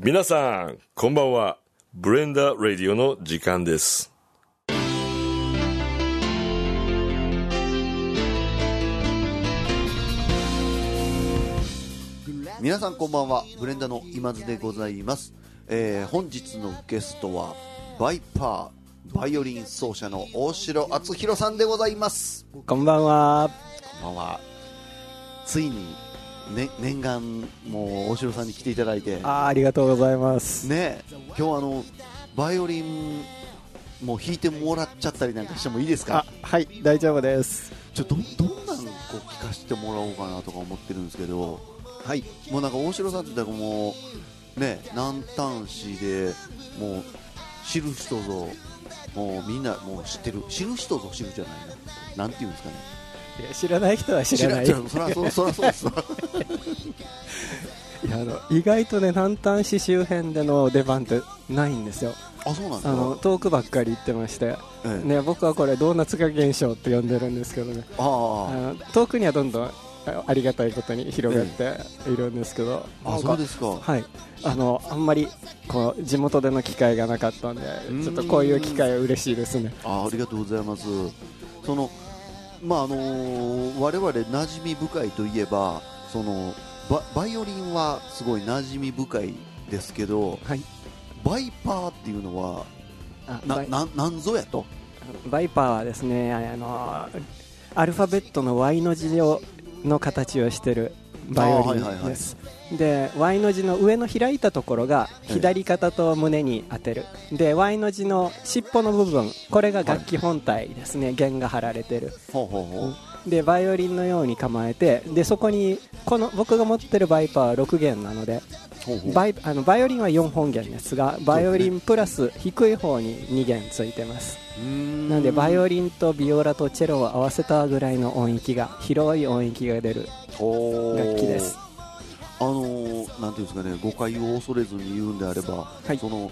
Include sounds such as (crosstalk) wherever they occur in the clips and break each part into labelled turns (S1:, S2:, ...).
S1: 皆さん、こんばんは。ブレンダーラディオの時間です。
S2: 皆さんこんばんはブレンダの今津でございます、えー本日のゲストはバイパーバイオリン奏者の大城敦弘さんでございます
S3: こんばんは。
S2: こんばんはついに、ね、念願もう大城さんに来ていただいて
S3: あーありがとうございます。
S2: ね今日あのバイオリンもう弾いてもらっちゃったりなんかしてもいいですか？
S3: あ、はい、大丈夫です。
S2: ちょどどんなんこう聞かせてもらおうかなとか思ってるんですけど
S3: はい。
S2: もうなんか大城さんって言ったらもうね南丹市でもう知る人ぞもうみんなもう知ってる知る人ぞ知るじゃないななんていうんですかね
S3: 知らない人は知らない。い
S2: 知らそうそらそうですわ
S3: やあの意外とね、南丹市周辺での出番ってないんですよ。
S2: あそうなんです
S3: あの
S2: か
S3: 遠くばっかり行ってまして、
S2: ええ。
S3: ね、僕はこれドーナツ化現象って呼んでるんですけどね。あ遠くにはどんどんあありがたいことに広がっているんですけど、
S2: ああ
S3: なんか
S2: そうですか。
S3: はい、あのあんまりこう地元での機会がなかったんで
S2: ん。
S3: ちょっとこういう機会は嬉しいですね。
S2: あありがとうございます。そのまああのー我々馴染み深いといえばそのババイオリンはすごい馴染み深いですけど
S3: はい。
S2: バイパーっていうのはなななんぞやと？
S3: バイパーはですねあのアルファベットの Y の字をの形をしてるバイオリ
S2: あーはいはいはい。
S3: ンで Y の字の上の開いたところが
S2: ええ
S3: 左肩と胸に当てる。で Y の字の尻尾の部分これが楽器本体ですね、弦が張られてる。
S2: ほうほうほう。
S3: でバイオリンのように構えてでそこにこの僕が持ってるバイパーは6弦なのでバイあのバイオリンは4本弦ですがバイオリンプラス低い方に2弦ついてます。なんでバイオリンとビオラとチェロを合わせたぐらいの音域が広い音域が出る楽器です
S2: あのーなんていうんですかね誤解を恐れずに言うんであれば、
S3: はい。
S2: その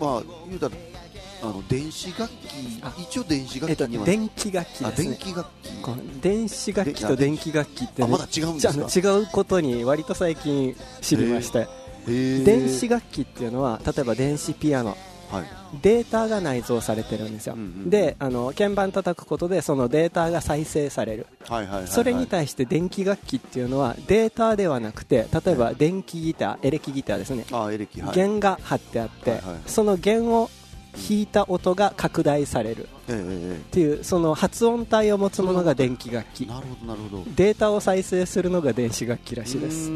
S2: まあ言うたらあの電子楽器
S3: あ
S2: 一応電子
S3: えっと
S2: 楽器には、
S3: 電気楽器
S2: あ
S3: ですね。
S2: 電気楽器。
S3: 電子楽器と電気楽器ってね
S2: あまだ違うんです
S3: 違うことに割と最近知りまして。電子楽器っていうのは例えば電子ピアノ。
S2: はい
S3: データが内蔵されてるんですよ、
S2: うんうん
S3: であの鍵盤叩くことでそのデータが再生される。
S2: はいはいはいはい。
S3: それに対して電気楽器っていうのはデータではなくて例えば電気ギターエレキギターですね。弦が張ってあって、
S2: はいはい
S3: その弦を弾いた音が拡大される。っていうその発音体を持つものが電気楽器。
S2: えなるほどなるほど。
S3: データを再生するのが電子楽器らしいです。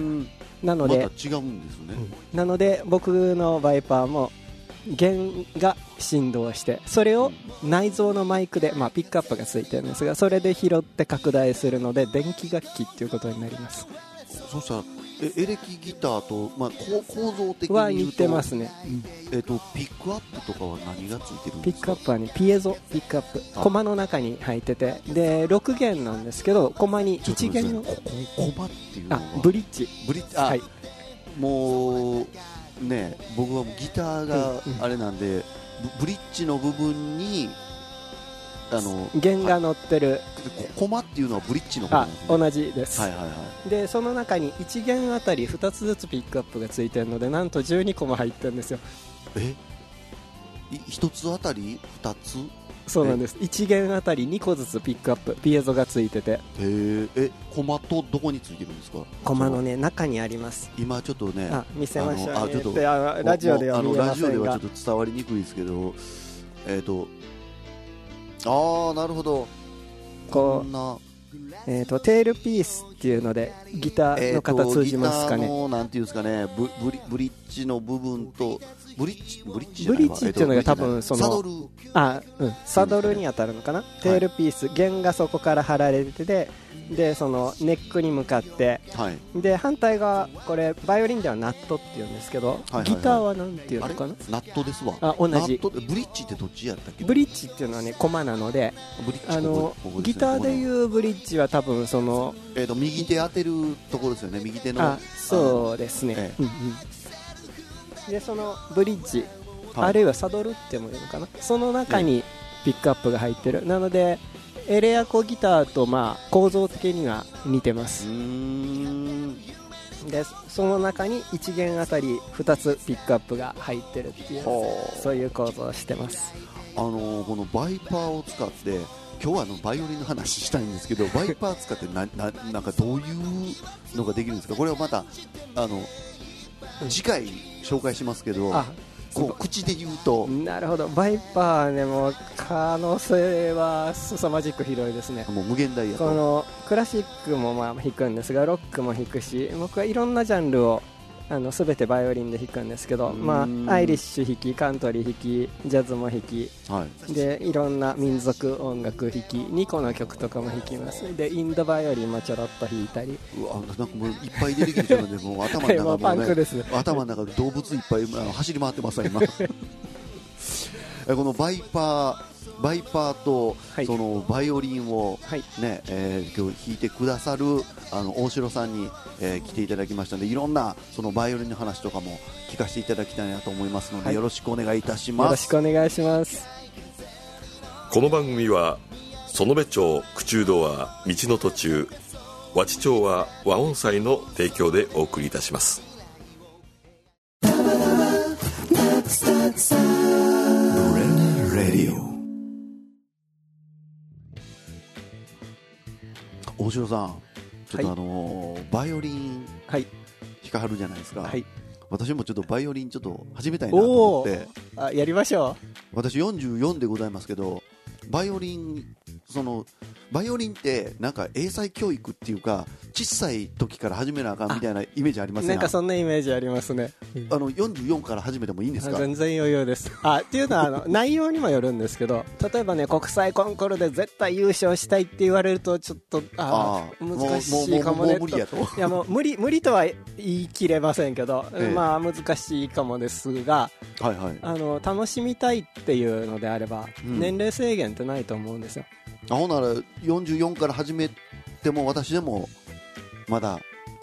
S3: なので、
S2: また違うんですね、
S3: なので僕のバイパーも弦が振動してそれを内蔵のマイクで、まあ、ピックアップがついてるんですがそれで拾って拡大するので電気楽器っていうことになります。
S2: そしたらえエレキギターと、まあ、こう構造的に
S3: は似てますね。
S2: えっとピックアップとかは何がついてるん
S3: ピ
S2: ですか？
S3: ックアップはねピエゾピックアップ。
S2: あ。
S3: コマの中に入ってて。で6弦なんですけどコマに1弦の
S2: マっていうの
S3: あ
S2: は
S3: ブリッジ。
S2: ブリッジあ、
S3: はい
S2: もうね僕はギターが
S3: うんうん。
S2: あれなんで、ブブリッジの部分にあの
S3: 弦が乗ってる。
S2: こコマっていうのはブリッジの方ね。
S3: 同じです。
S2: はいはいはい。
S3: でその中に1弦あたり2つずつピックアップがついてるのでなんと12個も入ってるんですよ。
S2: え？い一つあたり？二つ？
S3: そうなんです。1弦あたり2個ずつピックアップ。ピエゾがついてて。
S2: へええコマとどこについてるんですか？
S3: コマのね中にあります。
S2: 今ちょっとね
S3: あ見せましょう。ね
S2: あちょっと
S3: ラジオでは見えま
S2: もうあのラジオ
S3: せんが
S2: ではちょっと伝わりにくいですけどえっ、とああなるほど。
S3: こ
S2: んな
S3: う、えー、とテールピースっていうのでギターの方通じますかね。
S2: ギターのなんていうんですかねブブリブリッジの部分とブリッジブリッジ
S3: ブリッジっていうのが多分
S2: え
S3: その
S2: サドル。
S3: あ、うん、サドルに当たるのかな、テールピース。弦がそこから張られててでそのネックに向かって
S2: はい。
S3: で反対側これバイオリンではナットっていうんですけど、
S2: はいはい
S3: ギターはなんていうのかな？
S2: ナットですわ。
S3: あ同じ。
S2: ブリッジってどっちやったっけ？
S3: ブリッジっていうのはねコマなのであの
S2: ね
S3: ギターで
S2: う、
S3: いうブリッジは多分その
S2: えー、と右手当てるところですよね右手の。
S3: あそうですね、
S2: え
S3: うんうん。でそのブリッジ、
S2: はい。
S3: あるいはサドルってもいうのかな？その中にピックアップが入ってる。なのでエレアコギターとまあ構造的には似てま
S2: う
S3: すでその中に1弦あたり2つピックアップが入ってるっていうそういう構造をしてます。
S2: あのこのバイパーを使って今日はあのバイオリンの話したいんですけど (laughs) バイパー使ってなななんかどういうのができるんですか？これはまたあの次回紹介しますけど
S3: あ
S2: こう口で言うと。
S3: なるほど。バイパーねもう可能性は凄まじく広いですね。
S2: もう無限大やと。
S3: このクラシックもまあ弾くんですがロックも弾くし僕はいろんなジャンルをあの全てバイオリンで弾くんですけど、ま
S2: うん。
S3: あ、アイリッシュ弾きカントリー弾きジャズも弾き
S2: はい。
S3: でいろんな民族音楽弾き2個の曲とかも弾きます。でインドバイオリンもちょろっと弾いたり。
S2: うわなんかもういっぱい出てきてるのでもう頭の中もう、ね、(laughs)
S3: ンクです。
S2: 頭の中で動物いっぱい走り回ってますわ今。(laughs) えこのバイパーバイパーと、
S3: はい。
S2: そのバイオリンを
S3: はい。
S2: ね、えー今日弾いてくださるあの大城さんに、えー来ていただきましたのでいろんなそのバイオリンの話とかも聞かせていただきたいなと思いますので、
S3: はい。
S2: よろしくお願いいたし
S3: よろし
S2: ます
S3: くお願いします。
S1: この番組は園部町口中堂は道の途中和知町は和音祭の提供でお送りいたします
S2: 大城さんちょっと
S3: はい。
S2: あのーバイオリン
S3: はい。
S2: 弾かはるじゃないですか、
S3: はい。
S2: 私もちょっとバイオリンちょっと始めたいなと思って。
S3: あやりましょ
S2: 私44でございますけどバイオリンそのバイオリンってなんか英才教育っていうか小さい時から始めなあかんみたいなイメージありま
S3: う
S2: すね
S3: なんかそんなイメージありますね。
S2: あの44から始めてもいいんですか？
S3: あ全然余裕です。あっていうのはあの (laughs) 内容にもよるんですけど例えばね国際コンクールで絶対優勝したいって言われるとちょっとあ
S2: あー
S3: 難しいかもね
S2: 無理やと
S3: いやもう無理無理と。は言い切れませんけど、
S2: ええ
S3: まあ難しいかもですが
S2: はいはい
S3: あの楽しみたいっていうのであれば、
S2: うん
S3: 年齢制限ってないと思うんですよ。
S2: あほんなら44から始めても私でもまだ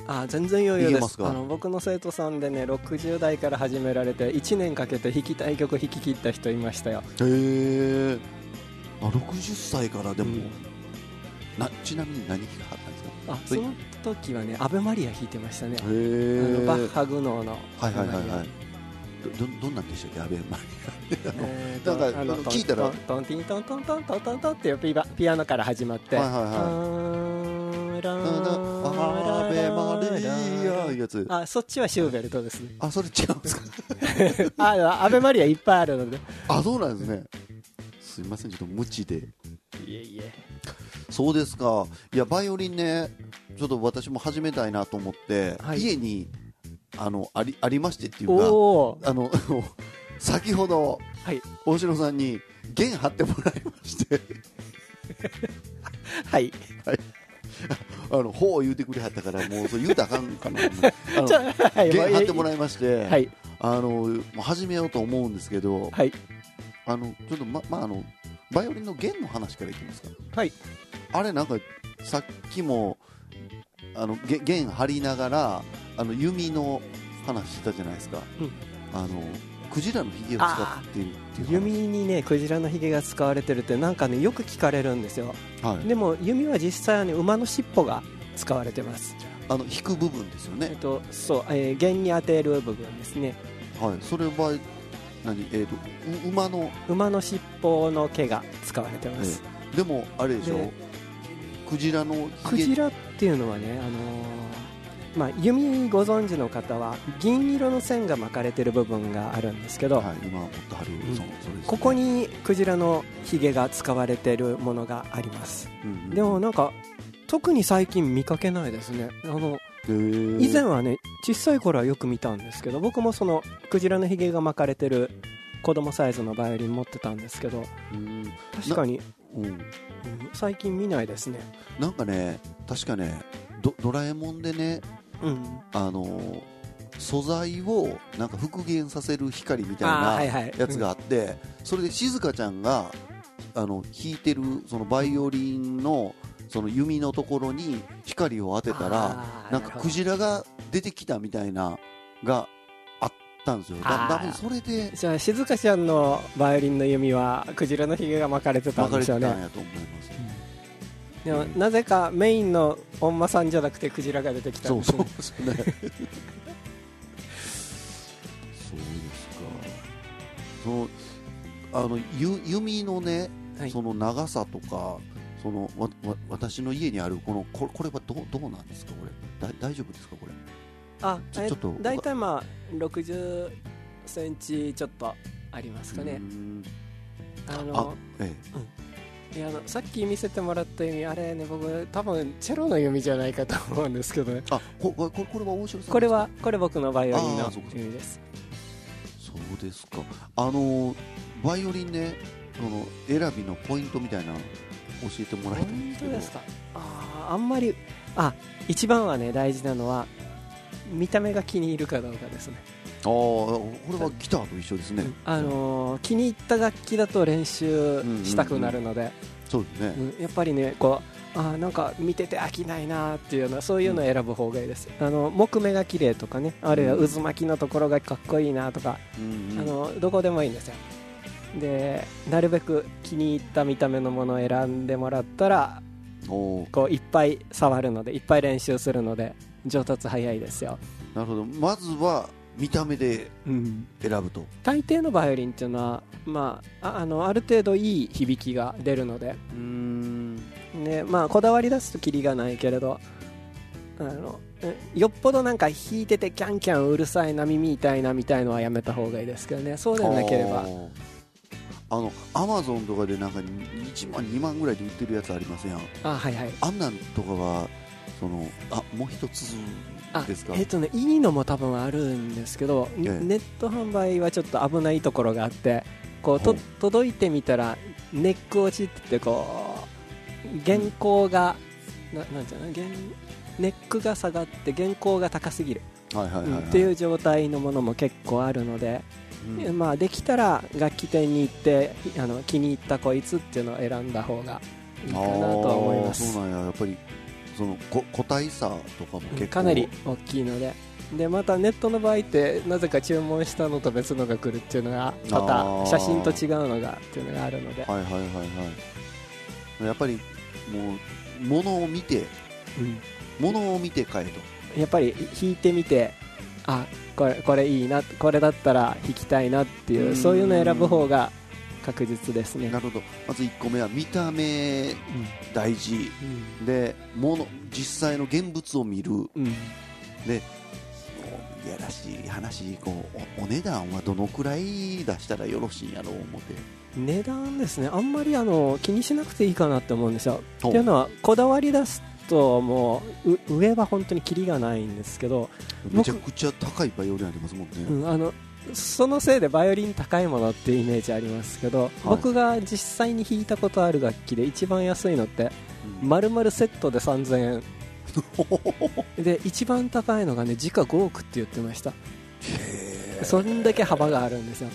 S3: あ全然余裕で
S2: す。
S3: あの僕の生徒さんでね60代から始められて1年かけて弾きたい曲弾き切った人いましたよ。
S2: へえ。あ60歳からでも、
S3: うん。
S2: なちなみに何弾かはったんですか？
S3: あその時はねアベマリア弾いてましたね。
S2: へ
S3: あ
S2: え
S3: のバッハグノーの。
S2: はいはいはいはいどどどんなんでしたっけ？アベマリ
S3: えーと
S2: なんか
S3: あの
S2: 聞いたら？
S3: トントンティントントントントントントンっていうピバピアノから始まって。
S2: はいはいはいアベマリアいうやつ。
S3: あそっちはシューベルトですね。
S2: あそれ違うんですか？(laughs)
S3: あアベマリアいっぱいあるので。
S2: あそうなんですね。すいませんちょっと無知で。
S3: いえいえ。
S2: そうですか。いやバイオリンねちょっと私も始めたいなと思って、
S3: はい。
S2: 家にあのありありましてっていうかあの (laughs) 先ほど
S3: はい。
S2: 大城さんに弦張ってもらいまして。(laughs)
S3: はい。
S2: あのほう言うてくれはったからもうそれ言うたらあかんかな。(laughs) 弦張っても
S3: い
S2: らいまして、
S3: はい。
S2: あの始めようと思うんですけど、
S3: はい。
S2: あのちょっとままああのバイオリンの弦の話からいきますか。
S3: はい。
S2: あれなんかさっきもあのげ弦張りながらあの弓の話したじゃないですか、
S3: うん。
S2: あのクジラのひげを使っているっていう話。
S3: 弓にねクジラのひげが使われてるってなんかねよく聞かれるんですよ。
S2: はい、
S3: でも弓は実際はね馬の尻尾が使われてます。
S2: あの引く部分ですよね、
S3: えっとそう、えー弦に当てる部分ですね。
S2: はい、それは何、えー、とう馬の
S3: 馬の尻尾の毛が使われてます、
S2: でもあれでしょ？
S3: で
S2: クジラの
S3: クジラっていうのはね、あのーまあ、弓ご存知の方は銀色の線が巻かれてる部分があるんですけど、
S2: はい、今持ってはる、
S3: ん。
S2: そうそれですね。
S3: ここ、にクジラのひげが使われてるものがあります。
S2: うんうん
S3: でもなんか特に最近見かけないですね。あの以前はね小さい頃はよく見たんですけど僕もそのクジラのひげが巻かれてる子供サイズのバイオリン持ってたんですけど
S2: うん。
S3: 確かに、
S2: うん、
S3: うん最近見ないですね。
S2: なんかね確かねドドラえもんでね
S3: うん。
S2: あのー素材をなんか復元させる光みたいな
S3: はいはい。
S2: やつがあって、それで静香ちゃんがあの弾いてるそのバイオリンのその弓のところに光を当てたらなんかクジラが出てきたみたいながあったんですよ。だ多分それで
S3: じゃあ静香ちゃんのバイオリンの弓はクジラのひげが巻かれてた
S2: 巻かれて
S3: んでしょうね。
S2: たんやと思います、
S3: でもなぜかメインのおんまさんじゃなくてクジラが出てきたん
S2: そう
S3: ですね。
S2: そうですね。そうですか。そのあのゆ弓のね、
S3: はい。
S2: その長さとかそのわわ私の家にあるこのここれはどうどうなんですか？これだ大丈夫ですか？これ。
S3: あえ
S2: ちょちょっと
S3: 大体まあ60センチちょっとありますかね。
S2: ん。
S3: あの
S2: え
S3: いやあのさっき見せてもらった弓あれね僕多分チェロの弓じゃないかと思うんですけどね。
S2: えあここここれは大城さん
S3: これはこれ僕のバイオリンの弓です
S2: そうですか。あのバイオリンねその選びのポイントみたいなの教えてもらいたいんですけど。
S3: 本当ですか？あーあんまりあ一番はね大事なのは見た目が気に入るかどうかですね、
S2: ああこれはギターと一緒ですね、
S3: あのー気に入った楽器だと練習したくなるので、
S2: そうですね、
S3: うん。やっぱりねこうあーなんか見てて飽きないなっていうようなそういうのを選ぶ方がいいです、あの木目が綺麗とかねあるいは渦巻きのところがかっこいいなとか、
S2: うんうん。
S3: あのどこでもいいんですよ。でなるべく気に入った見た目のものを選んでもらったらこういっぱい触るのでいっぱい練習するので上達早いですよ、
S2: なるほど。まずは見た目で選ぶと。
S3: 大抵のバイオリンっていうのは、まあ、ああのある程度いい響きが出るので。
S2: うん。
S3: ねまあ、こだわり出すとキリがないけれどあのえよっぽどなんか弾いててキャンキャンうるさいな耳痛いなみたいのはやめた方がいいですけどね。そうでなければ。
S2: あ。のアマゾンとかでなんか1万2万ぐらいで売ってるやつありません？
S3: あはいはい。
S2: あんなんとかはそのあもう一つ
S3: あ
S2: ですか？
S3: えっとねいいのも多分あるんですけど、
S2: ええ。
S3: ネット販売はちょっと危ないところがあってこうと届いてみたらネック落ちってこう原稿が、ななんていうの？原ネックが下がって原稿が高すぎる、っていう状態のものも結構あるので、
S2: うん。
S3: まあ、できたら楽器店に行ってあの気に入ったこいつっていうのを選んだ方がいいかなとは思います。
S2: そうなんや。やっぱりそのこ個体差とかも結構
S3: かなり大きいので。でまたネットの場合ってなぜか注文したのと別のが来るっていうのがま
S2: あ
S3: た
S2: ー。
S3: 写真と違うのがっていうのがあるので、
S2: はいはいはいはい。やっぱりもう物を見て
S3: うん。
S2: 物を見て買えと。
S3: やっぱり弾いてみてあこれこれいいなこれだったら弾きたいなっていううん。そういうのを選ぶ方が確実ですね。
S2: なるほど。まず1個目は見た目大事。
S3: うん。
S2: で物実際の現物を見る。
S3: うん。うん
S2: でいやらしい話。こうおお値段はどのくらい出したらよろしいんやろう思って。
S3: 値段ですね。あんまりあの気にしなくていいかなって思うんですよ。っていうのはこだわり出すともうう上は本当にキリがないんですけど、僕
S2: めちゃくちゃ高いバイオリンありますもんね、
S3: うん、あのそのせいでバイオリン高いものっていうイメージありますけど、僕が実際に弾いたことある楽器で一番安いのって
S2: うん。
S3: 丸々セットで3000円。(laughs) で一番高いのがね時価5億って言ってました。そんだけ幅があるんですよ。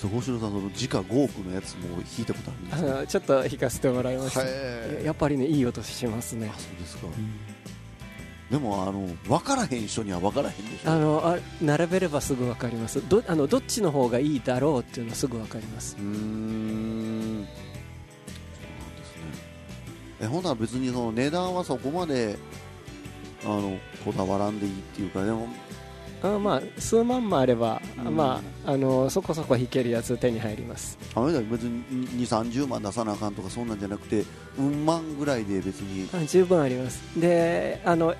S2: 星野さんその時価5億のやつも弾いたことあるんで
S3: あ
S2: すか？
S3: のちょっと弾かせてもらいました。やっぱりねいい音しますね。
S2: あそうですかでもあの分からへん人には分からへんでしょ。
S3: あのあ並べればすぐ分かります。どあのどっちの方がいいだろうっていうのはすぐ分かります。
S2: うーん。そうなんですね。えほんなら別にその値段はそこまであのこだわらんでいいっていうかでも
S3: あまあ数万もあれば、
S2: うん。
S3: まあ、あのそこそこ弾けるやつ手に入ります。
S2: あの人は別に2 3 0万出さなあかんとかそんなんじゃなくてうん万ぐらいで別に、
S3: あ十分あります。であの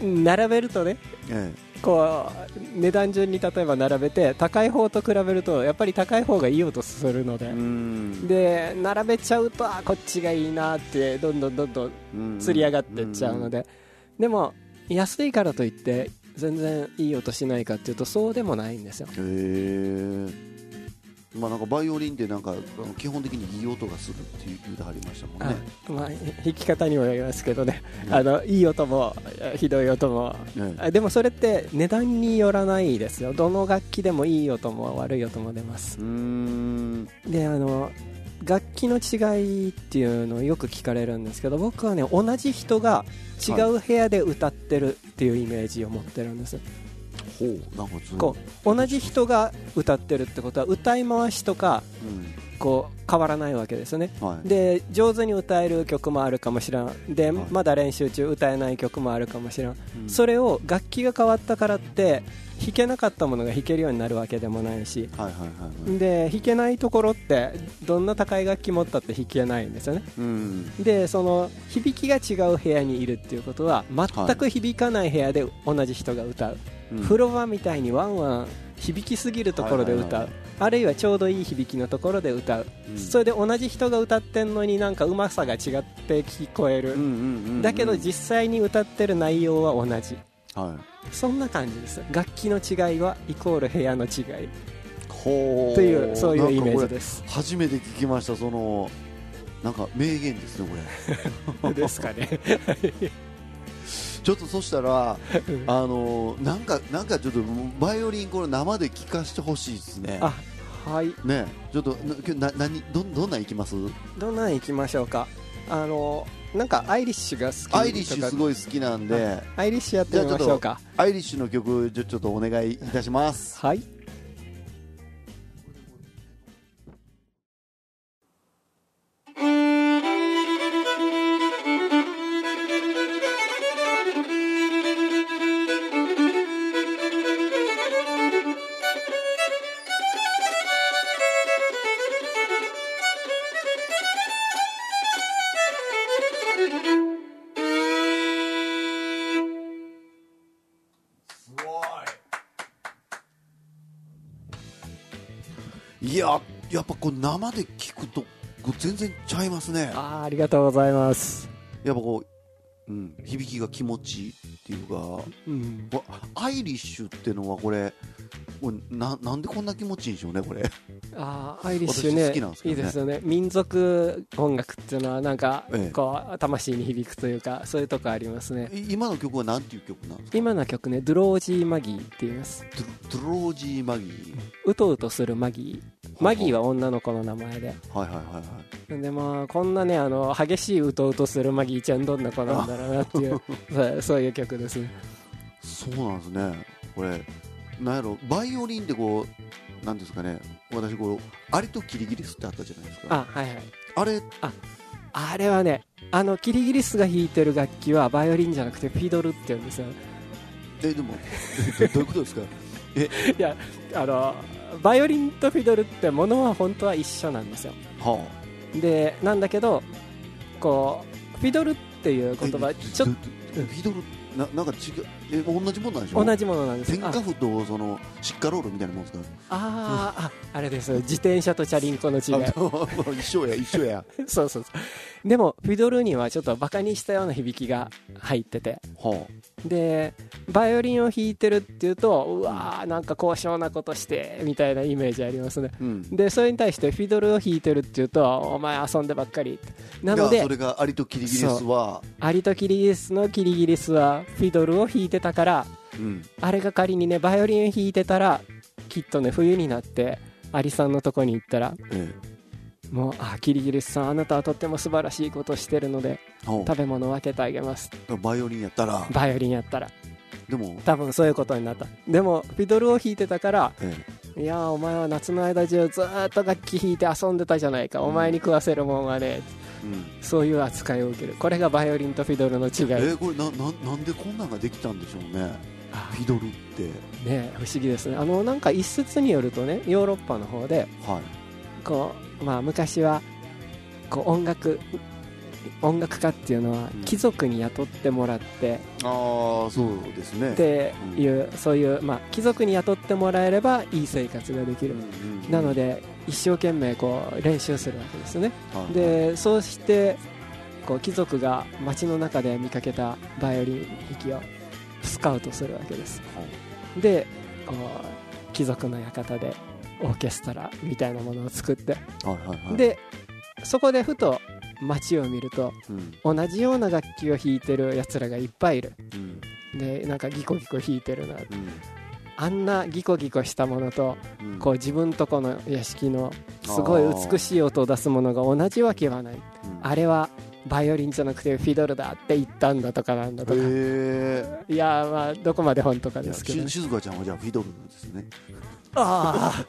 S3: 並べるとね
S2: え
S3: こう値段順に例えば並べて高い方と比べるとやっぱり高い方がいい音するので。で並べちゃうとあこっちがいいなってどんどんどんどん
S2: うん
S3: 釣り上がっていっちゃうので、でも安いからといって全然いい音しないかっていうとそうでもないんですよ。
S2: へえまあなんかバイオリンってなんか基本的にいい音がするっていう言うてはりましたもん
S3: あ
S2: ね、
S3: まあ、弾き方にもよりますけどね、
S2: うん。
S3: あのいい音もひどい音も。
S2: ええ。
S3: あでもそれって値段によらないですよ。どの楽器でもいい音も悪い音も出ます。
S2: うーん。
S3: であの楽器の違いっていうのをよく聞かれるんですけど僕はね同じ人が違う部屋で歌ってるっていうイメージを持ってるんです、
S2: ほうなんかず
S3: こう同じ人が歌ってるってことは歌い回しとか
S2: うん。
S3: こう変わらないわけですよね。
S2: はい。
S3: で上手に歌える曲もあるかもしれん。で、
S2: はい。
S3: まだ練習中歌えない曲もあるかもしれん、
S2: うん。
S3: それを楽器が変わったからって弾けなかったものが弾けるようになるわけでもないし。
S2: はいはいはいはい。
S3: で弾けないところってどんな高い楽器持ったって弾けないんですよね。
S2: うん。
S3: でその響きが違う部屋にいるっていうことは全く響かない部屋で同じ人が歌う、
S2: うん。
S3: 風呂場みたいにワンワン響きすぎるところで歌う、
S2: はいはいはい。
S3: あるいはちょうどいい響きのところで歌う、
S2: うん。
S3: それで同じ人が歌ってんのになんかうまさが違って聞こえる、
S2: うんうんうんうん
S3: だけど実際に歌ってる内容は同じ
S2: は
S3: そんな感じです。楽器の違いはイコール部屋の違い。というそういうイメージ
S2: す
S3: です。
S2: 初めて聞きましたそのなんか名言ですねこれ。(laughs)
S3: ですかね。(laughs)
S2: ちょっとそしたらあのなんかなんかちょっとバイオリンこれ生で聴かせてほしいですね。
S3: あはい。
S2: ねちょっとなな何どんどんなんいきます？
S3: どんなん行きましょうか。あのなんかアイリッシュが好き
S2: アイリッシュすごい好きなんで。
S3: アイリッシュやってみましょうか。
S2: アイリッシュの曲ちょちょっとお願いいたします。
S3: はい
S2: いややっぱこう生で聴くと全然ちゃいますね。
S3: あーありがとうございます。
S2: やっぱこう、うん、響きが気持ちいいっていうか
S3: うん。
S2: アイリッシュってのはこれこれななんでこんな気持ちいいんでしょうねこれ。
S3: あーアイリッシュね
S2: 私好きなんですけどね。
S3: いいですよね。民族音楽っていうのはなんか
S2: ええ。
S3: こう魂に響くというかそういうとこありますね。
S2: い今の曲は何ていう曲なんですか？
S3: 今の曲ねドロージーマギーって言います。
S2: ドロドロージーマギー。
S3: うとうとするマギーマギーは女の子の名前で。
S2: はいはいはいはい。
S3: でまあこんなねあの激しいうとうとするマギーちゃんどんな子なんだろうなっていうそう (laughs) そういう曲です。ね
S2: そうなんですね。これなんやろバイオリンってこうなんですかね。私こうアリとキリギリスってあったじゃないですか。
S3: あはいはい。
S2: あれ
S3: あれはねあのキリギリスが弾いてる楽器はバイオリンじゃなくてフィドルって言うんですよ。
S2: えでもえど (laughs) どういうことですか？
S3: いやあのバイオリンとフィドルってものは本当は一緒なんですよ。
S2: は
S3: でなんだけどこうフィドルっていう
S2: あ
S3: 言葉
S2: え
S3: ちょっ
S2: どどフィドルななんか違うえ同じもんなんでしょ？
S3: と同じものなんです。あ。
S2: 天下布とそのシッカロールみたいなもんですか？
S3: あーああれです。自転車とチャリンコの違い。
S2: あ一緒や一緒や。(laughs)
S3: そうそうそう。でもフィドルにはちょっとバカにしたような響きが入ってて。
S2: は
S3: でバイオリンを弾いてるっていうとうわーなんか高尚なことしてみたいなイメージありますね。
S2: あうん。
S3: でそれに対してフィドルを弾いてるっていうとお前遊んでばっかり。なので
S2: それがアリとキリギリスは
S3: アリとキリギリスのキリギリスはフィドルを弾いてたから
S2: うん。
S3: あれが仮にねバイオリンを弾いてたらきっとね冬になってアリさんのとこに行ったら
S2: え
S3: もうあキリギリスさんあなたはとっても素晴らしいことしてるので食べ物分けてあげます。
S2: バイオリンやったら。
S3: バイオリンやったら
S2: でも
S3: 多分そういうことになった。でもフィドルを弾いてたから
S2: え
S3: いやーお前は夏の間中ずーっと楽器弾いて遊んでたじゃないか。お前に食わせるもんはね。
S2: えうん。
S3: そういう扱いを受ける。これがバイオリンとフィドルの違い。
S2: えーこれなななんでこんなんができたんでしょうね。
S3: あ
S2: フィドルって。
S3: ね不思議ですね。あのなんか一説によるとねヨーロッパの方で
S2: はい。
S3: こう、まあ、昔はこう音楽音楽家っていうのは
S2: うん。
S3: 貴族に雇ってもらって
S2: ああそうですね。
S3: っていう、そういう、まあ、貴族に雇ってもらえればいい生活ができる、なので一生懸命こう練習するわけですね。
S2: はい
S3: でそうしてこう貴族が街の中で見かけたバイオリン弾きをスカウトするわけです。でこう貴族の館でオーケストラみたいなものを作って。
S2: はいはいはい。
S3: でそこでふと街を見ると
S2: うん。
S3: 同じような楽器を弾いてるやつらがいっぱいいる。
S2: うん。
S3: でなんかギコギコ弾いてるな。
S2: うん。
S3: あんなギコギコしたものと
S2: うん。
S3: こう自分とこの屋敷のすごい美しい音を出すものが同じわけはない。
S2: うん。
S3: あれはバイオリンじゃなくてフィドルだって言ったんだとかなんだとか。
S2: へ
S3: いやまあどこまで本当か
S2: え
S3: ですけど、ね、
S2: 静香ちゃんはじゃあフィドルですね。
S3: あ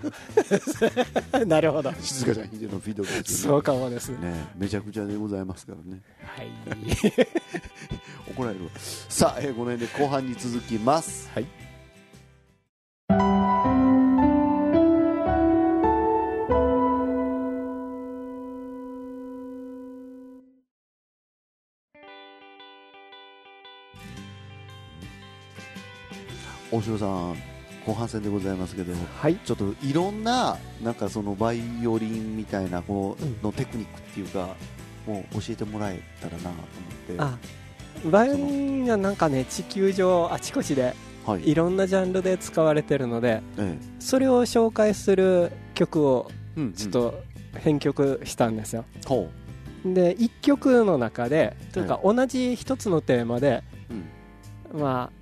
S3: あ (laughs) なるほど。
S2: 静香ちゃん秀のフィドルですよ
S3: そうかもです。
S2: ねねめちゃくちゃでございますからね。
S3: はい。(laughs)
S2: 怒られるわ。さあ、えー、この辺で後半に続きます。
S3: はい
S2: 大城さん後半戦でございますけど
S3: はい。
S2: ちょっといろんななんかそのバイオリンみたいなこう
S3: うん。
S2: のテクニックっていうか、もう教えてもらえたらなと思って。
S3: あバイオリンはなんかね地球上あちこちで
S2: はい。
S3: いろんなジャンルで使われてるので
S2: え
S3: それを紹介する曲を
S2: えうん。
S3: ちょっと編曲したんですよ、
S2: ほ
S3: で1曲の中でというか同じ一つのテーマで、
S2: う、うん、
S3: まあ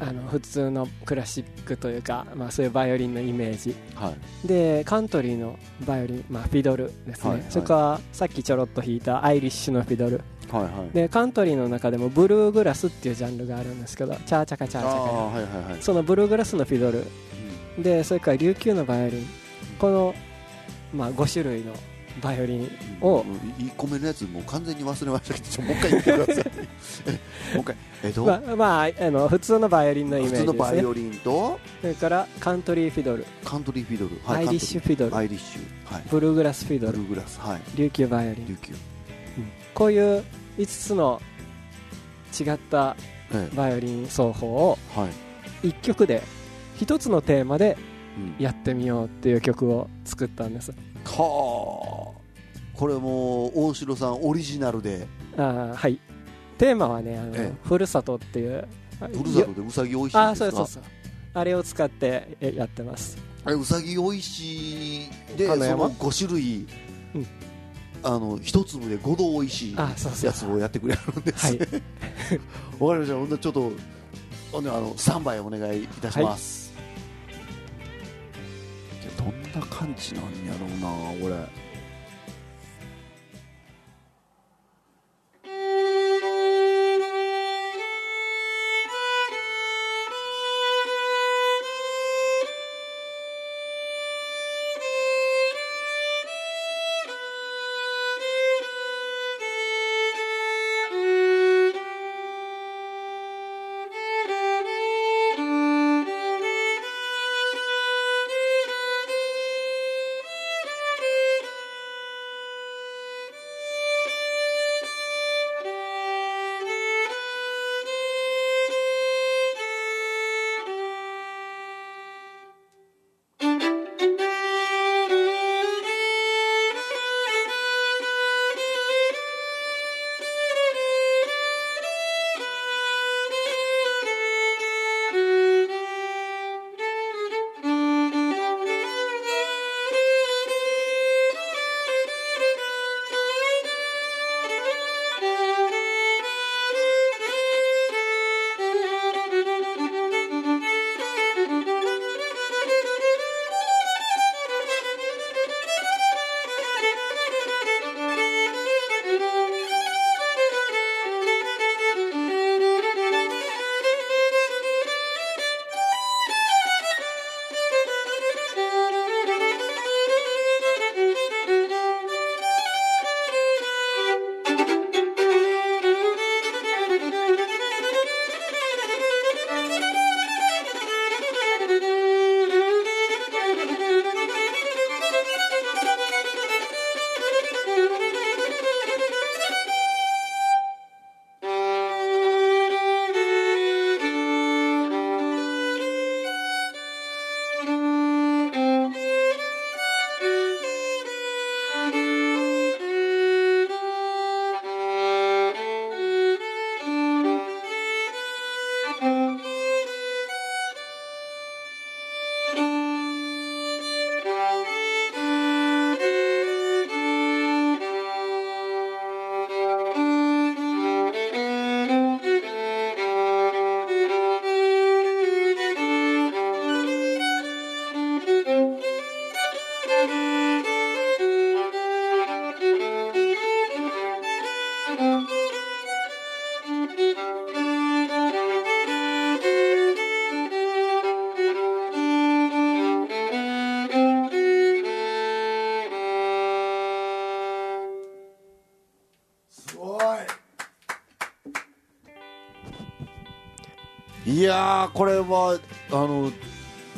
S3: あの普通のクラシックというか、まあ、そういうバイオリンのイメージ。
S2: はい。
S3: でカントリーのバイオリン、まあ、フィドルですね、
S2: はいはい。
S3: それからさっきちょろっと弾いたアイリッシュのフィドル。
S2: はいはい。
S3: でカントリーの中でもブルーグラスっていうジャンルがあるんですけどチャーチャカチャーチャカ
S2: ああはいはいはい、
S3: そのブルーグラスのフィドル。でそれから琉球のバイオリン。この、まあ、5種類のバイオリンを。
S2: うん1個目のやつもう完全に忘れましたけどもう一回言ってください。(laughs) えもう一回。えっと、
S3: まあ、まあ、あの普通のバイオリンのイメー
S2: 普通の
S3: ジですね
S2: バイオリンと？
S3: それからカントリーフィドル。
S2: カントリーフィドル、
S3: アイリッシュフィドル。
S2: アイリッシュ。はい。
S3: ブルーグラスフィドル。
S2: ブルーグラス。はい。
S3: 琉球バイオリン。
S2: 琉球。
S3: こういう5つの違った
S2: え
S3: バイオリン奏法を
S2: えはい、
S3: 1曲で1つのテーマで
S2: うん、
S3: やってみようっていう曲を作ったんです
S2: はあ。これもう大城さんオリジナルで。
S3: あーはい。テーマはねあの、
S2: ええ。
S3: ふるさとっていう。
S2: ふるさとでうさぎおいしい
S3: あーそうそうそう。あれを使ってえやってます。
S2: あれうさぎおいしいでその5種類、
S3: うん。
S2: あの一粒で5度おいしい
S3: あそうそう
S2: やつをやってくれるんです、
S3: はい。(laughs)
S2: わかりました。ほんでちょっとあのスタンバイお願いいたします、いな感じなんやろうなこいやーこれはあの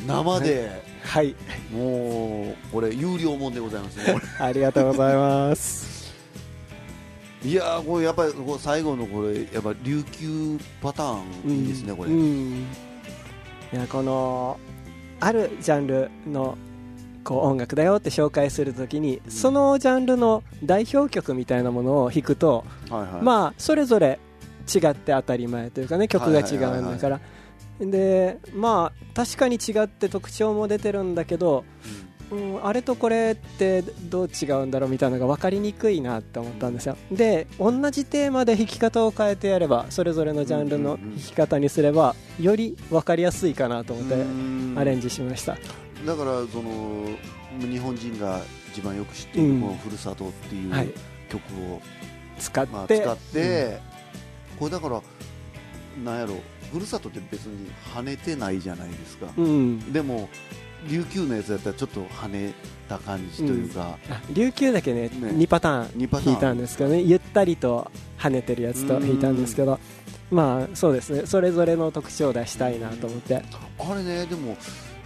S2: 生で、
S3: はい。
S2: もうこれ有料もんでございますね。こ (laughs)
S3: ありがとうございます。
S2: れいやーこれやっぱり最後のこれやっぱ琉球パターンいいですね、これ、
S3: うん。いやこのあるジャンルのこう音楽だよって紹介するときに、
S2: うん。
S3: そのジャンルの代表曲みたいなものを弾くと、
S2: はいはい。
S3: まあそれぞれ違って当たり前というかね曲が違うんだから、でまあ確かに違って特徴も出てるんだけど、うん、あれとこれってどう違うんだろうみたいなのが分かりにくいなって思ったんですよ。で同じテーマで弾き方を変えてやればそれぞれのジャンルの弾き方にすればより分かりやすいかなと思って
S2: うん。
S3: アレンジしました。
S2: だからその日本人が一番よく知っている
S3: うん。
S2: この「ふるさと」っていう
S3: はい。
S2: 曲を、
S3: 使っ
S2: まあ、
S3: て、
S2: 使って、これだからなんやろふるさとって別に跳ねてないじゃないですか、
S3: うん。
S2: でも琉球のやつだったらちょっと跳ねた感じというか、
S3: あ琉球だけね
S2: ね。
S3: 2パターン
S2: 2パターン。
S3: 弾いたんですけどね。ゆったりと跳ねてるやつと弾いたんですけど。まあそうですね。それぞれの特徴を出したいなと思って。
S2: あれねでも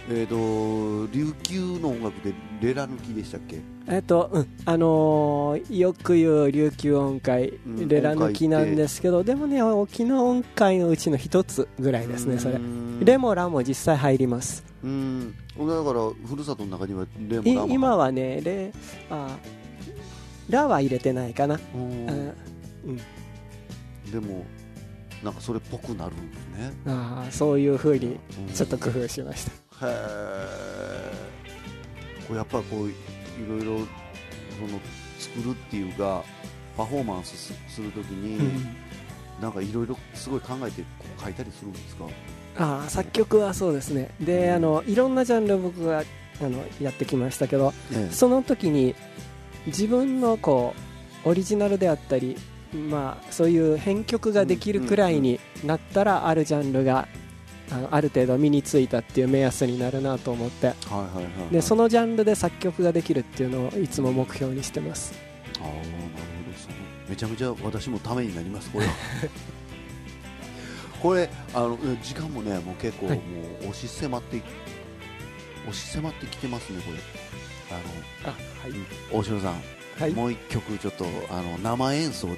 S2: えー、と琉球の音楽でレラ抜きでしたっけ？
S3: えっと、うん、あのーよく言う琉球音階、
S2: うん
S3: レラ抜きなんですけど、でもね、沖縄音階のうちの一つぐらいですね、それ。
S2: う。ん。
S3: レもラも実際入ります。
S2: うん。だからふるさとの中にはレも
S3: い
S2: ラも
S3: 今はね、レ、あラは入れてないかな。
S2: うん。
S3: あ
S2: でもなんかそれっぽくなるんですね。
S3: あーそういう風に
S2: うん。
S3: ちょっと工夫しました。
S2: へえこうやっぱこういろいろその作るっていうかパフォーマンスすするときに、
S3: うん。
S2: なんかいろいろすごい考えてこう書いたりするんですか？
S3: あー作曲はそうですね。で、あの、いろんなジャンル僕があのやってきましたけど、
S2: え。
S3: その時に自分のこうオリジナルであったり、まあ、そういう編曲ができるくらいになったらあるジャンルがあのある程度身についたっていう目安になるなと思って。
S2: はいはいはいはい。
S3: でそのジャンルで作曲ができるっていうのをいつも目標にしてます。
S2: ああなるほどめちゃめちゃ私もためになりますこれ (laughs) これあのうん時間もねもう結構、
S3: はい。
S2: もう押し迫って押し迫ってきてますねこれ。あ
S3: あはい、
S2: の大城さん、
S3: はい、
S2: もう一曲ちょっとあの生演奏で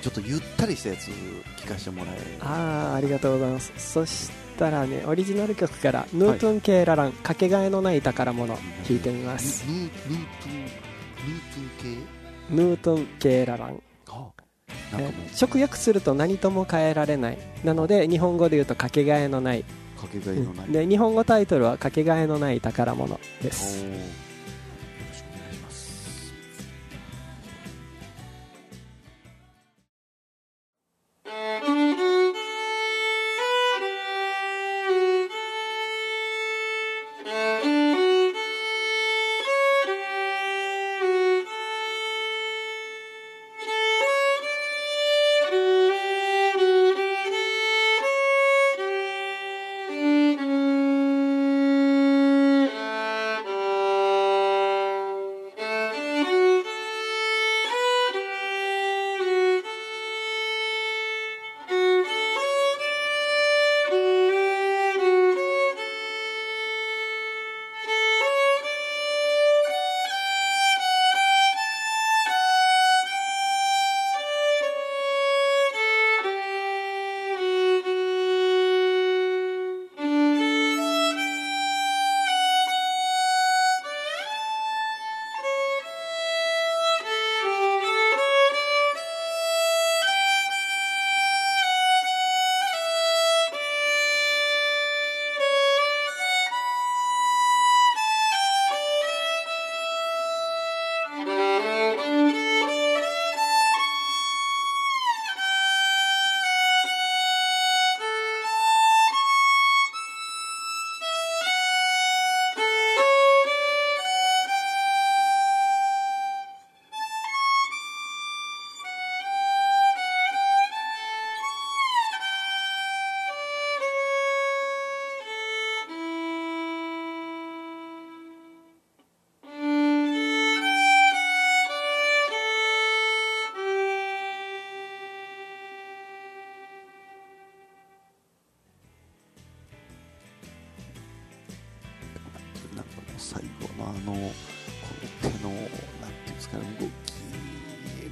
S2: ちょっとゆったりしたやつ聞かせてもらえ
S3: あーありがとうございます。そしたらねオリジナル曲から「ヌートゥン・ケーラランかけがえのない宝物」弾いてみます。
S2: ヌヌートゥンヌートゥン
S3: ケーララン。直訳すると何とも変えられない。なので日本語で言うとかけがえのない。
S2: かけがえのない、
S3: で日本語タイトルはかけがえのない宝物です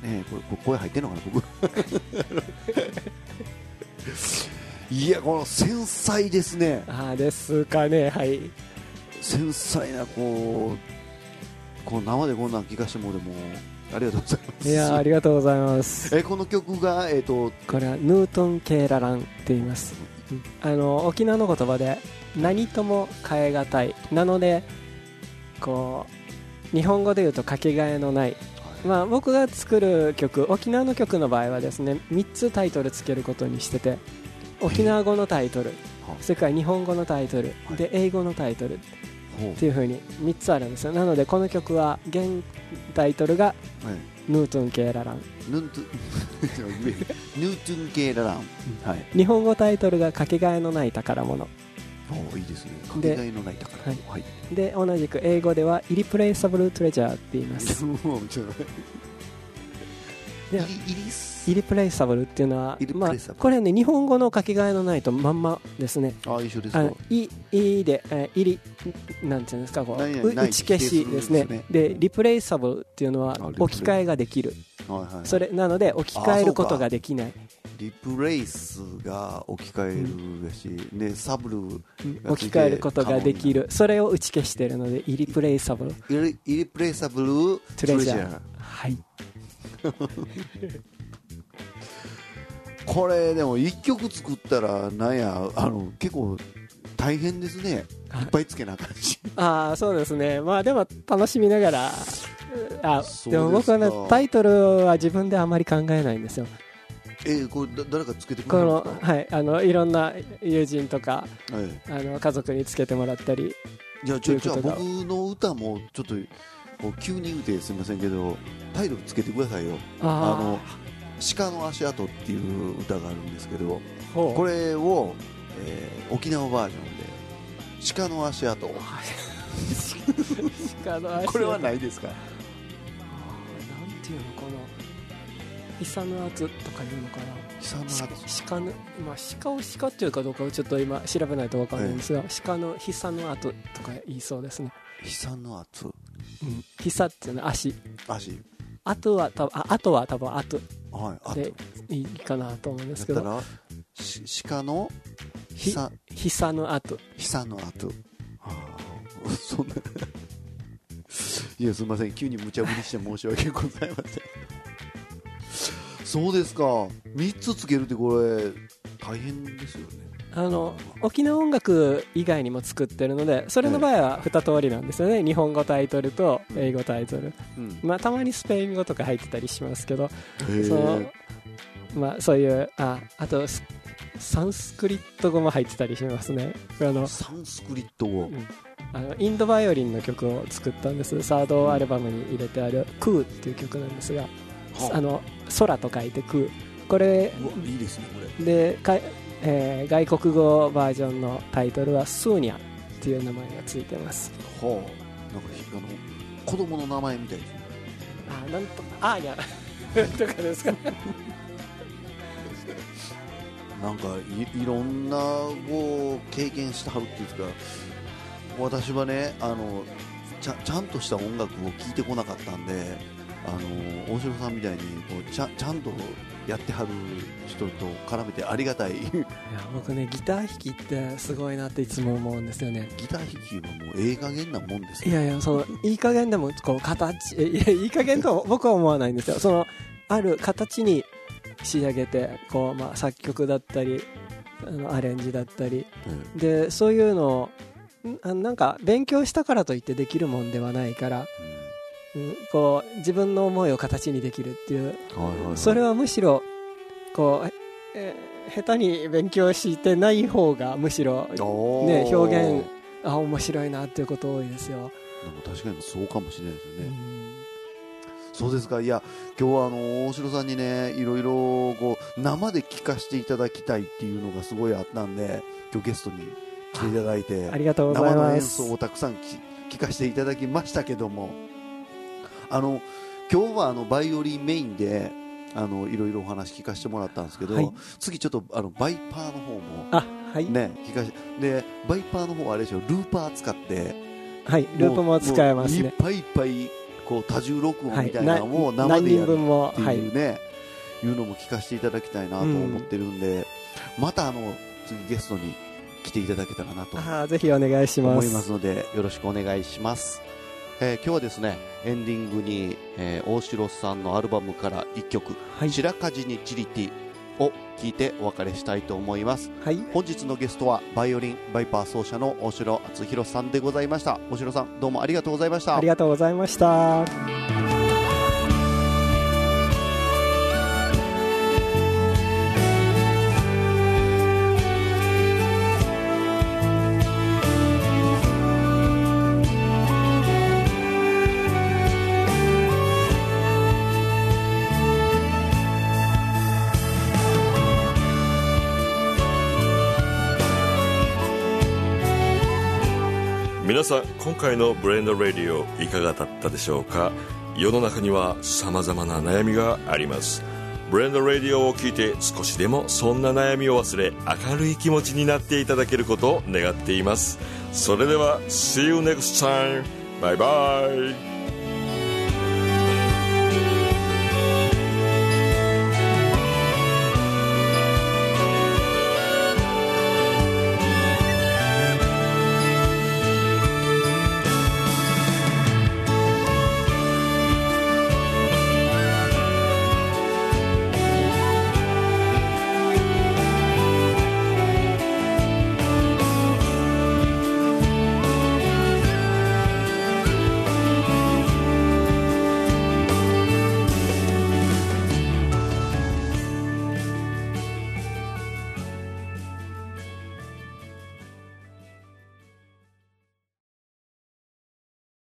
S2: ねこれこ声入ってんのかな僕。(laughs) いやこの繊細ですね。
S3: ああですかねはい。
S2: 繊細なこうこう生でこんなん聞かしてもでもありがとうございます。
S3: いやありがとうございます。
S2: えこの曲がえっ、と
S3: これはヌートン・ケーラランって言います。うん。あの沖縄の言葉で何とも変え難い。なのでこう日本語で言うとかけがえのないまあ、僕が作る曲沖縄の曲の場合はですね3つタイトルつけることにしてて沖縄語のタイトル
S2: は
S3: それから日本語のタイトル
S2: はい。
S3: で英語のタイトルっていう風に3つあるんですよ。なのでこの曲は現タイトルが
S2: はい「
S3: ヌートン・ケーララン。
S2: ヌートゥ (laughs) ンケーララン、はい」
S3: 日本語タイトルが「かけがえのない宝物。
S2: おいいですね。かけがえのない宝。
S3: はい。
S2: はい」
S3: で同じく英語では「イリプレイサブル・トレジャー」って言います。
S2: もうちょっと
S3: で
S2: イリ
S3: プレイサブルっていうのはまあこれはね日本語のかけがえのないとまんまですね。
S2: あ一緒ですか？
S3: いいで、えー、いりなんていうんですかこう打ち消しですね。
S2: で
S3: リプレイサブルっていうのは置き換えができる。
S2: はいはい。
S3: それなので置き換えることができない
S2: リプレイスが置き換えるだし、でサブル
S3: うん
S2: がついて
S3: 置き換えることができる。それを打ち消しているのでイリプレイサブル。
S2: イリイリプレイサブルト
S3: トレジャー。はい。
S2: これでも一曲作ったらなんやあの結構大変ですね、
S3: はい。
S2: い、っぱいつけなあかんし。
S3: ああそうですね。まあでも楽しみながら。うあ
S2: で
S3: も僕はねタイトルは自分であまり考えないんですよ
S2: えこれだ誰かつけてく
S3: このはいあのいろんな友人とか
S2: はい
S3: あの家族につけてもらったり
S2: じゃあちょじゃ僕の歌もちょっとこう急に言うてすみませんけどタイトルつけてくださいよ。あ
S3: あ
S2: の鹿の足跡っていう歌があるんですけど
S3: こ
S2: これを、えー沖縄バージョンで鹿の足跡。(laughs)
S3: 鹿の足
S2: これはないですか？
S3: なんていうのかなイサの圧とかいうのかな。鹿の、まあ、鹿を鹿っていうかどうかをちょっと今調べないと分かんないんですが、鹿の膝の跡とか言いそうですね、
S2: 久の跡
S3: うん、膝っていうのは足。
S2: 足。
S3: 跡は多分あ跡は多分跡
S2: はいあと
S3: でいいかなと思うんですけど。
S2: だし鹿の
S3: ひ
S2: 久。
S3: 膝の跡
S2: 久の跡ああ (laughs) そんな。いやすみません。急に無茶ぶりして申し訳ございませんそうですか。3つつけるってこれ大変ですよね。
S3: あの沖縄音楽以外にも作ってるのでそれの場合は2通りなんですよね、日本語タイトルと英語タイトル、
S2: うん。
S3: まあ、たまにスペイン語とか入ってたりしますけど
S2: へ
S3: その
S2: え
S3: まあ、そういうああとスサンスクリット語も入ってたりしますね。あの
S2: サンスクリット語。
S3: あのインドバイオリンの曲を作ったんです。サードアルバムに入れてある「クー」っていう曲なんですが
S2: は
S3: あの空と書いて「クー」これ
S2: いいですねこれ。
S3: でか、えー外国語バージョンのタイトルは「スーニャ」っていう名前がついてます。
S2: はあなんかひあの子供の名前みたいですね。
S3: あなんとアーニャとかですか
S2: なんかいいろんなこう経験してはるっていうか私はねあのちゃちゃんとした音楽を聴いてこなかったんであの大城さんみたいにこうちゃちゃんとやってはる人と絡めてありがたい。ギ
S3: いや僕ねギター弾きってすごいなっていつも思うんですよね。
S2: ター弾きはもうええ加減なもんです
S3: いやいやそのいい加減でもこう形いやいい加減とは僕は思わないんですよ。そのある形に仕上げてこう、まあ、作曲だったりあのアレンジだったり。
S2: え
S3: でそういうのをなんか勉強したからといってできるもんではないから、
S2: え
S3: うん、こう自分の思いを形にできるっていう。それはむしろこう、えー下手に勉強してない方がむしろ、ね、表現あ面白いなっていうこと多いですよ。
S2: でも確かにそうかもしれないですよね、
S3: うん。
S2: そうですか。いや今日はあの大城さんにねいろいろこう生で聞かせていただきたいっていうのがすごいあったんで今日ゲストに来ていただいて
S3: ありがとうござ
S2: 生の演
S3: います。
S2: 奏をたくさんき聞かせていただきましたけどもあの今日はあのバイオリンメインであのいろいろお話聞かせてもらったんですけど、
S3: はい。
S2: 次ちょっとあのバイパーの方も
S3: あはい、
S2: ね聞かせでバイパーの方はあれでしょルーパー使って
S3: はいループも使えます
S2: もういっ
S3: ね
S2: ぱいいっぱいこう多重録音
S3: はい
S2: みたいなのも
S3: な
S2: 生でやるって
S3: はい
S2: いうね、い、うのも聞かせていただきたいなと思ってるんで、またあの次ゲストに来ていただけたらなと
S3: あーぜひお願いします。
S2: 思いますのでよろしくお願いします、えー今日はですねエンディングに、えー大城さんのアルバムから1曲「
S3: はい。
S2: 白梶にチリティ」を聞いてお別れしたいと思います。
S3: はい。
S2: 本日のゲストはバイオリンバイパー奏者の大城敦弘さんでございました。大城さんどうもありがとうございました。
S3: ありがとうございました
S1: 皆さん今回のブレンドレディオいかがだったでしょうか？世の中にはさまざまな悩みがあります。ブレンドレディオを聞いて少しでもそんな悩みを忘れ明るい気持ちになっていただけることを願っています。それでは See you next time! バイバイ